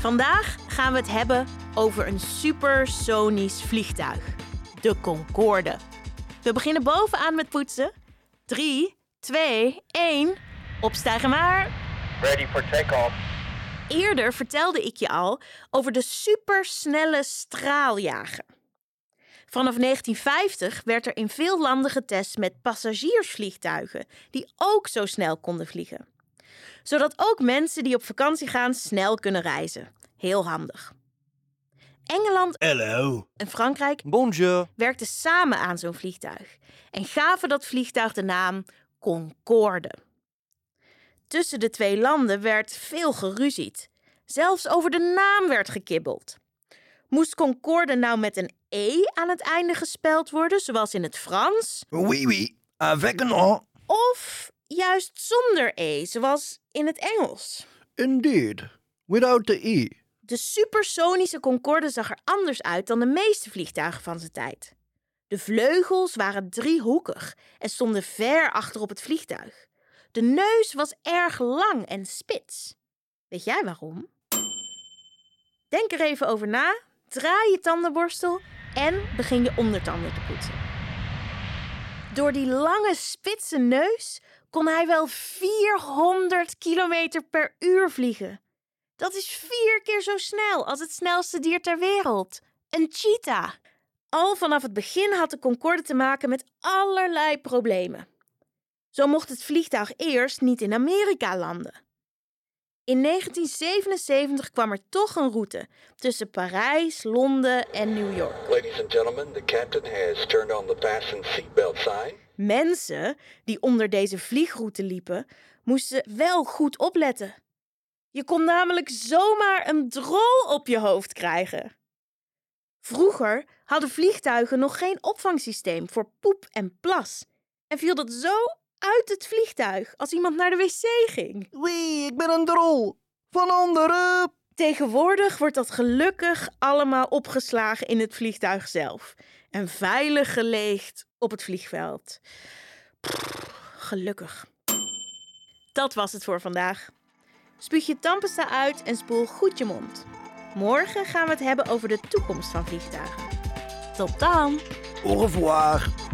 Vandaag gaan we het hebben over een supersonisch vliegtuig. De Concorde. We beginnen bovenaan met poetsen. 3, 2, 1. Opstijgen maar. Ready for takeoff. Eerder vertelde ik je al over de supersnelle straaljager. Vanaf 1950 werd er in veel landen getest met passagiersvliegtuigen die ook zo snel konden vliegen. Zodat ook mensen die op vakantie gaan snel kunnen reizen. Heel handig. Engeland Hello. en Frankrijk Bonjour. werkten samen aan zo'n vliegtuig en gaven dat vliegtuig de naam Concorde. Tussen de twee landen werd veel geruzied. Zelfs over de naam werd gekibbeld. Moest Concorde nou met een E aan het einde gespeld worden, zoals in het Frans? Oui, oui. Avec un an. Juist zonder E, zoals in het Engels? Indeed. Without the E. De supersonische Concorde zag er anders uit dan de meeste vliegtuigen van zijn tijd. De vleugels waren driehoekig en stonden ver achter op het vliegtuig. De neus was erg lang en spits. Weet jij waarom? Denk er even over na, draai je tandenborstel en begin je ondertanden te poetsen. Door die lange spitse neus kon hij wel 400 km per uur vliegen. Dat is vier keer zo snel als het snelste dier ter wereld. Een cheetah. Al vanaf het begin had de Concorde te maken met allerlei problemen. Zo mocht het vliegtuig eerst niet in Amerika landen. In 1977 kwam er toch een route tussen Parijs, Londen en New York. Ladies and gentlemen, the captain has turned on the fasten seatbelt sign. Mensen die onder deze vliegroute liepen, moesten wel goed opletten. Je kon namelijk zomaar een drol op je hoofd krijgen. Vroeger hadden vliegtuigen nog geen opvangsysteem voor poep en plas. En viel dat zo uit het vliegtuig als iemand naar de wc ging. Oui, ik ben een drol. Van onderen. Tegenwoordig wordt dat gelukkig allemaal opgeslagen in het vliegtuig zelf en veilig geleegd op het vliegveld. Pff, gelukkig. Dat was het voor vandaag. Spuug je tandpasta uit en spoel goed je mond. Morgen gaan we het hebben over de toekomst van vliegtuigen. Tot dan! Au revoir.